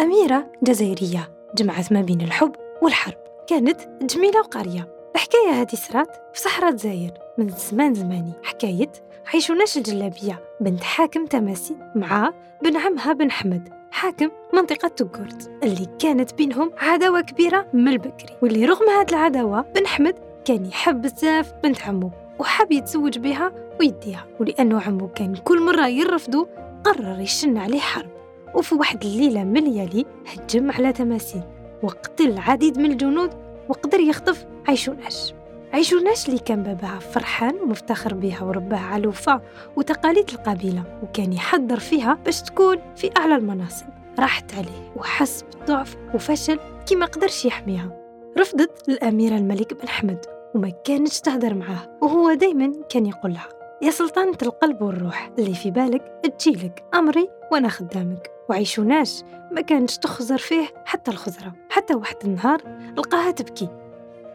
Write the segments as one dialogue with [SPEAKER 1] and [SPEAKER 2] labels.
[SPEAKER 1] أميرة جزائرية جمعت ما بين الحب والحرب. كانت جميلة وقارية. الحكاية هذه صرات في صحراء جزائر من زمان زماني. حكاية عيشوناش الجلابية بنت حاكم تماسي مع بن عمها بن حمد. حاكم منطقة توغورت اللي كانت بينهم عداوة كبيرة من البكري. واللي رغم هاد العداوة بن حمد كان يحب بزاف بنت عمو وحب يتزوج بها ويديها. ولأنه عمو كان كل مرة يرفضه قرر يشن عليه حرب. وفي واحد الليلة من الليالي هجم على تماثيل وقتل العديد من الجنود وقدر يخطف عيشوناش. عيشوناش اللي كان باباها فرحان ومفتخر بها ورباها الوفاء وتقاليد القبيلة وكان يحضر فيها باش تكون في أعلى المناصب. راحت عليه وحس بالضعف وفشل كي قدرش يحميها. رفضت الأميرة الملك بن حمد وما كانتش تهدر معاه وهو دايما كان يقول لها يا سلطانة القلب والروح اللي في بالك تجيلك أمري وأنا خدامك. وعيشوناش ما كانتش تخزر فيه حتى الخزرة حتى واحد النهار لقاها تبكي.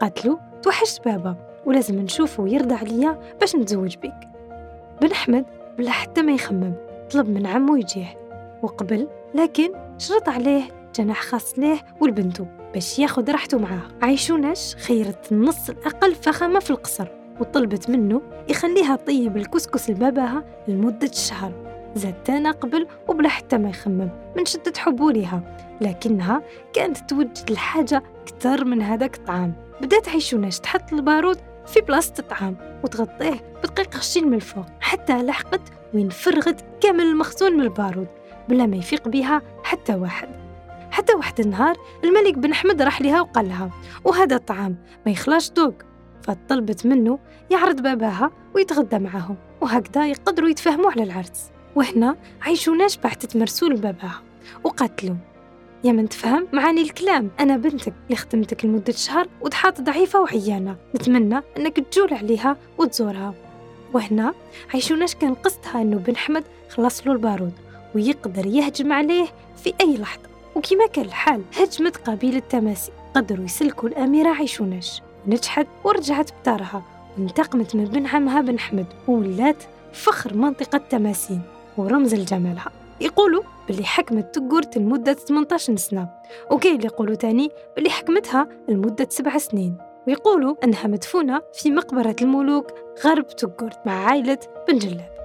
[SPEAKER 1] قالت له توحشت بابا ولازم نشوفه ويرضى عليا باش نتزوج بيك. بن أحمد بلا حتى ما يخمم طلب من عمو يجيه. وقبل لكن شرط عليه جناح خاص ليه ولبنته باش ياخد راحته معاه. عيشوناش خيرت النص الأقل فخامة في القصر. وطلبت منه يخليها طيب الكسكس لباباها لمدة شهر. زاد تانا قبل وبلا حتى ما يخمم من شدة حبه ليها لكنها كانت توجد الحاجة أكثر من هذاك الطعام. بدات عيشوناش تحط البارود في بلاصة الطعام وتغطيه بدقيق خشين من الفوق حتى لحقت وين فرغت كامل المخزون من البارود بلا ما يفيق بها حتى واحد. حتى واحد النهار الملك بن حمد راح لها وقال لها وهذا الطعام ما يخلاش دوق فطلبت منه يعرض باباها ويتغدى معاهم وهكذا يقدروا يتفاهموا على العرس. وهنا عيشوناش بعثت مرسول لباباها وقالت له يا من تفهم معاني الكلام. أنا بنتك اللي خدمتك لمدة شهر وتحاط ضعيفة وعيانة. نتمنى أنك تجول عليها وتزورها. وهنا عيشوناش كان قصدها أنه بن حمد خلص له البارود ويقدر يهجم عليه في أي لحظة. وكما كان الحال هجمت قبيلة تماسي. قدروا يسلكوا الأميرة عيشوناش نجحت ورجعت بدارها. وانتقمت من بن عمها بن حمد وولات فخر منطقة تماسين ورمز لجمالها يقولوا باللي حكمت تقورت لمدة 18 سنة. وكاين اللي يقولوا تاني باللي حكمتها لمدة سبع سنين. ويقولوا أنها مدفونة في مقبرة الملوك غرب تقورت مع عائلة بن جلاب